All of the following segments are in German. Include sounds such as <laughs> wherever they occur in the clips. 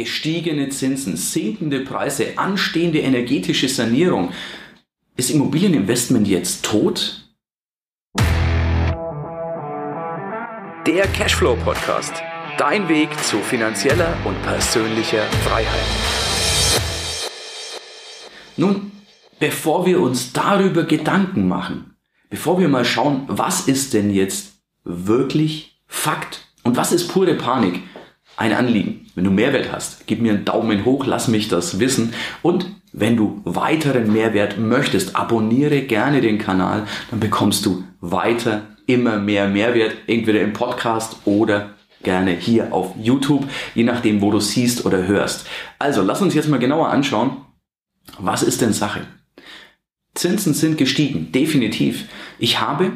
gestiegene Zinsen, sinkende Preise, anstehende energetische Sanierung. Ist Immobilieninvestment jetzt tot? Der Cashflow Podcast. Dein Weg zu finanzieller und persönlicher Freiheit. Nun, bevor wir uns darüber Gedanken machen, bevor wir mal schauen, was ist denn jetzt wirklich Fakt und was ist pure Panik, ein Anliegen. Wenn du Mehrwert hast, gib mir einen Daumen hoch, lass mich das wissen. Und wenn du weiteren Mehrwert möchtest, abonniere gerne den Kanal, dann bekommst du weiter immer mehr Mehrwert, entweder im Podcast oder gerne hier auf YouTube, je nachdem, wo du siehst oder hörst. Also, lass uns jetzt mal genauer anschauen, was ist denn Sache? Zinsen sind gestiegen, definitiv. Ich habe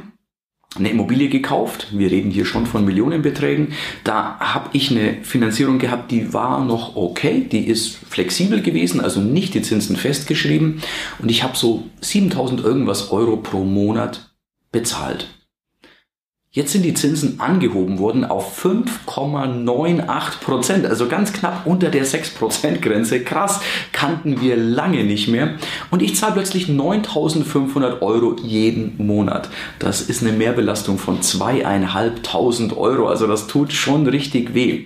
eine Immobilie gekauft. Wir reden hier schon von Millionenbeträgen. Da habe ich eine Finanzierung gehabt, die war noch okay, die ist flexibel gewesen, also nicht die Zinsen festgeschrieben. Und ich habe so 7000 irgendwas Euro pro Monat bezahlt. Jetzt sind die Zinsen angehoben worden auf 5,98 Prozent, also ganz knapp unter der 6 Prozent Grenze. Krass, kannten wir lange nicht mehr. Und ich zahle plötzlich 9.500 Euro jeden Monat. Das ist eine Mehrbelastung von zweieinhalbtausend Euro, also das tut schon richtig weh.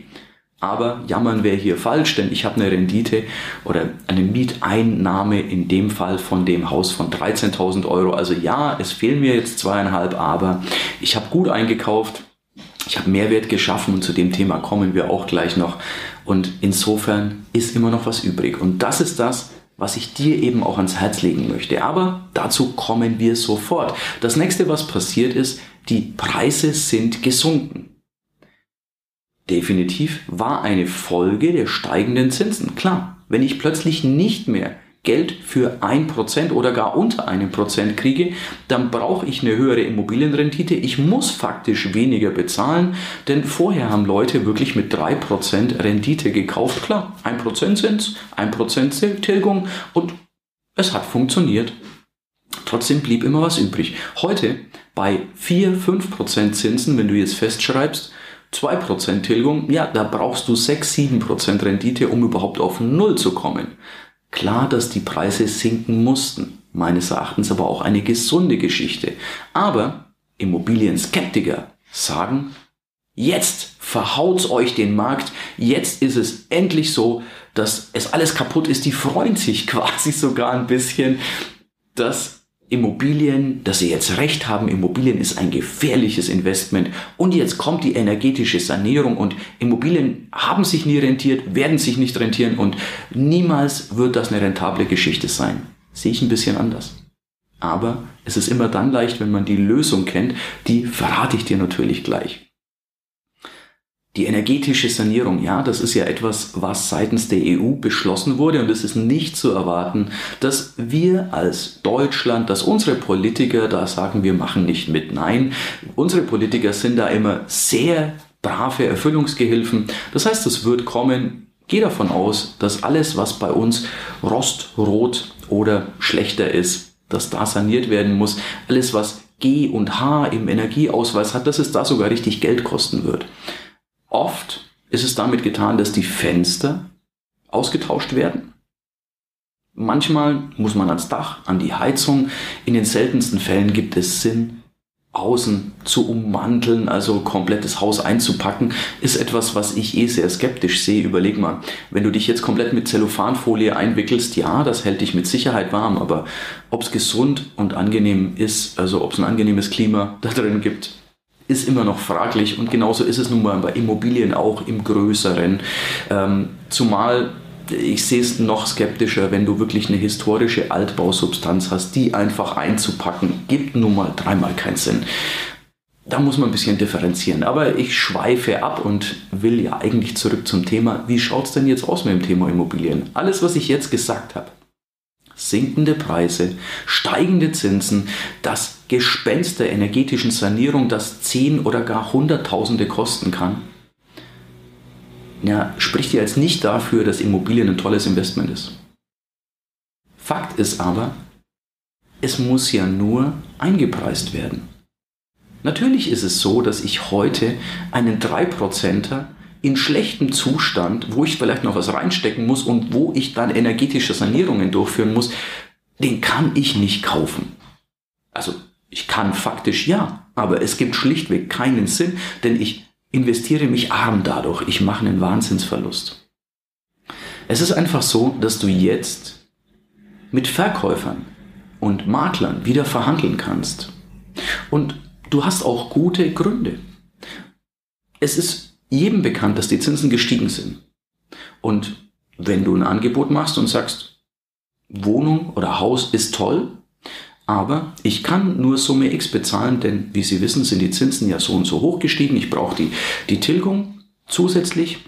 Aber jammern wäre hier falsch, denn ich habe eine Rendite oder eine Mieteinnahme in dem Fall von dem Haus von 13.000 Euro. Also ja, es fehlen mir jetzt zweieinhalb, aber ich habe gut eingekauft. Ich habe Mehrwert geschaffen und zu dem Thema kommen wir auch gleich noch. Und insofern ist immer noch was übrig. Und das ist das, was ich dir eben auch ans Herz legen möchte. Aber dazu kommen wir sofort. Das nächste, was passiert ist, die Preise sind gesunken definitiv war eine Folge der steigenden Zinsen. Klar, wenn ich plötzlich nicht mehr Geld für ein Prozent oder gar unter einem Prozent kriege, dann brauche ich eine höhere Immobilienrendite. Ich muss faktisch weniger bezahlen, denn vorher haben Leute wirklich mit drei Prozent Rendite gekauft. Klar, ein Prozent Zins, ein Prozent Tilgung und es hat funktioniert. Trotzdem blieb immer was übrig. Heute bei 4, 5 Prozent Zinsen, wenn du jetzt festschreibst, 2% Tilgung, ja, da brauchst du 6, 7% Rendite, um überhaupt auf Null zu kommen. Klar, dass die Preise sinken mussten, meines Erachtens aber auch eine gesunde Geschichte. Aber Immobilien-Skeptiker sagen, jetzt verhaut's euch den Markt, jetzt ist es endlich so, dass es alles kaputt ist, die freuen sich <laughs> quasi sogar ein bisschen, dass Immobilien, dass sie jetzt recht haben, Immobilien ist ein gefährliches Investment und jetzt kommt die energetische Sanierung und Immobilien haben sich nie rentiert, werden sich nicht rentieren und niemals wird das eine rentable Geschichte sein. Sehe ich ein bisschen anders. Aber es ist immer dann leicht, wenn man die Lösung kennt, die verrate ich dir natürlich gleich. Die energetische Sanierung, ja, das ist ja etwas, was seitens der EU beschlossen wurde und es ist nicht zu erwarten, dass wir als Deutschland, dass unsere Politiker da sagen, wir machen nicht mit. Nein, unsere Politiker sind da immer sehr brave Erfüllungsgehilfen. Das heißt, es wird kommen. Geh davon aus, dass alles, was bei uns rostrot oder schlechter ist, dass da saniert werden muss. Alles, was G und H im Energieausweis hat, dass es da sogar richtig Geld kosten wird. Oft ist es damit getan, dass die Fenster ausgetauscht werden. Manchmal muss man ans Dach, an die Heizung. In den seltensten Fällen gibt es Sinn, außen zu ummanteln, also komplettes Haus einzupacken, ist etwas, was ich eh sehr skeptisch sehe. Überleg mal, wenn du dich jetzt komplett mit Zellophanfolie einwickelst, ja, das hält dich mit Sicherheit warm, aber ob es gesund und angenehm ist, also ob es ein angenehmes Klima da drin gibt, ist immer noch fraglich und genauso ist es nun mal bei Immobilien auch im Größeren. Ähm, zumal ich sehe es noch skeptischer, wenn du wirklich eine historische Altbausubstanz hast, die einfach einzupacken, gibt nun mal dreimal keinen Sinn. Da muss man ein bisschen differenzieren. Aber ich schweife ab und will ja eigentlich zurück zum Thema. Wie schaut es denn jetzt aus mit dem Thema Immobilien? Alles, was ich jetzt gesagt habe, sinkende Preise, steigende Zinsen, das Gespenst der energetischen Sanierung, das zehn oder gar Hunderttausende kosten kann, ja, spricht ja jetzt nicht dafür, dass Immobilien ein tolles Investment ist. Fakt ist aber, es muss ja nur eingepreist werden. Natürlich ist es so, dass ich heute einen 3%er in schlechtem Zustand, wo ich vielleicht noch was reinstecken muss und wo ich dann energetische Sanierungen durchführen muss, den kann ich nicht kaufen. Also ich kann faktisch ja, aber es gibt schlichtweg keinen Sinn, denn ich investiere mich arm dadurch. Ich mache einen Wahnsinnsverlust. Es ist einfach so, dass du jetzt mit Verkäufern und Maklern wieder verhandeln kannst. Und du hast auch gute Gründe. Es ist jedem bekannt, dass die Zinsen gestiegen sind. Und wenn du ein Angebot machst und sagst, Wohnung oder Haus ist toll, aber ich kann nur Summe X bezahlen, denn wie Sie wissen, sind die Zinsen ja so und so hoch gestiegen. Ich brauche die, die Tilgung zusätzlich.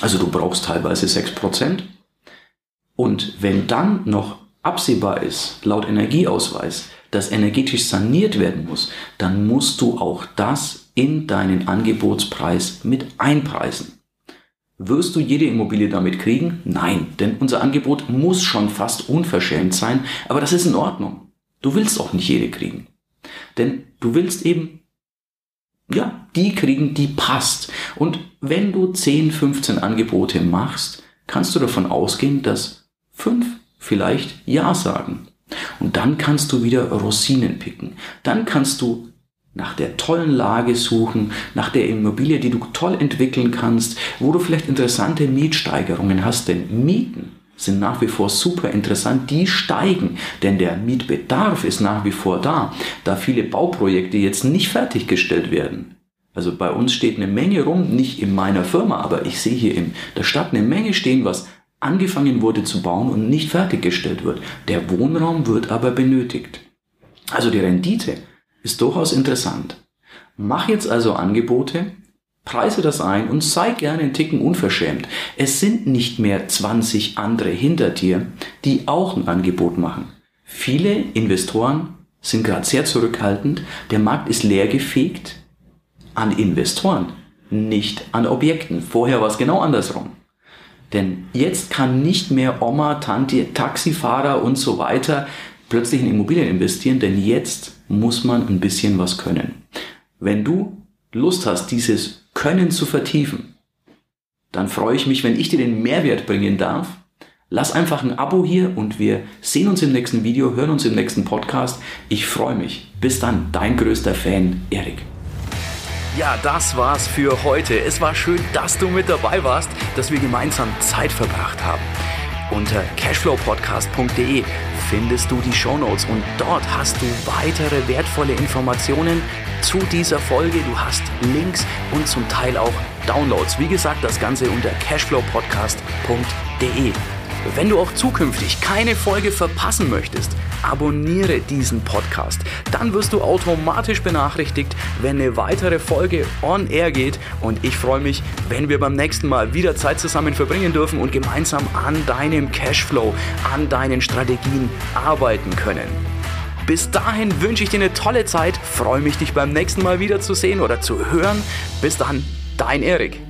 Also du brauchst teilweise 6%. Und wenn dann noch absehbar ist, laut Energieausweis, dass energetisch saniert werden muss, dann musst du auch das in deinen Angebotspreis mit einpreisen. Wirst du jede Immobilie damit kriegen? Nein, denn unser Angebot muss schon fast unverschämt sein, aber das ist in Ordnung. Du willst auch nicht jede kriegen. Denn du willst eben, ja, die kriegen, die passt. Und wenn du 10, 15 Angebote machst, kannst du davon ausgehen, dass fünf vielleicht Ja sagen. Und dann kannst du wieder Rosinen picken. Dann kannst du nach der tollen Lage suchen, nach der Immobilie, die du toll entwickeln kannst, wo du vielleicht interessante Mietsteigerungen hast, denn Mieten sind nach wie vor super interessant, die steigen, denn der Mietbedarf ist nach wie vor da, da viele Bauprojekte jetzt nicht fertiggestellt werden. Also bei uns steht eine Menge rum, nicht in meiner Firma, aber ich sehe hier in der Stadt eine Menge stehen, was angefangen wurde zu bauen und nicht fertiggestellt wird. Der Wohnraum wird aber benötigt. Also die Rendite ist durchaus interessant. Mach jetzt also Angebote, Preise das ein und sei gerne einen Ticken unverschämt. Es sind nicht mehr 20 andere hinter dir, die auch ein Angebot machen. Viele Investoren sind gerade sehr zurückhaltend. Der Markt ist leergefegt an Investoren, nicht an Objekten. Vorher war es genau andersrum. Denn jetzt kann nicht mehr Oma, Tante, Taxifahrer und so weiter plötzlich in Immobilien investieren, denn jetzt muss man ein bisschen was können. Wenn du Lust hast, dieses können zu vertiefen, dann freue ich mich, wenn ich dir den Mehrwert bringen darf. Lass einfach ein Abo hier und wir sehen uns im nächsten Video, hören uns im nächsten Podcast. Ich freue mich. Bis dann, dein größter Fan, Erik. Ja, das war's für heute. Es war schön, dass du mit dabei warst, dass wir gemeinsam Zeit verbracht haben. Unter cashflowpodcast.de findest du die Shownotes und dort hast du weitere wertvolle Informationen zu dieser Folge. Du hast Links und zum Teil auch Downloads. Wie gesagt, das Ganze unter cashflowpodcast.de. Wenn du auch zukünftig keine Folge verpassen möchtest, abonniere diesen Podcast. Dann wirst du automatisch benachrichtigt, wenn eine weitere Folge on air geht. Und ich freue mich, wenn wir beim nächsten Mal wieder Zeit zusammen verbringen dürfen und gemeinsam an deinem Cashflow, an deinen Strategien arbeiten können. Bis dahin wünsche ich dir eine tolle Zeit, freue mich, dich beim nächsten Mal wieder zu sehen oder zu hören. Bis dann, dein Erik.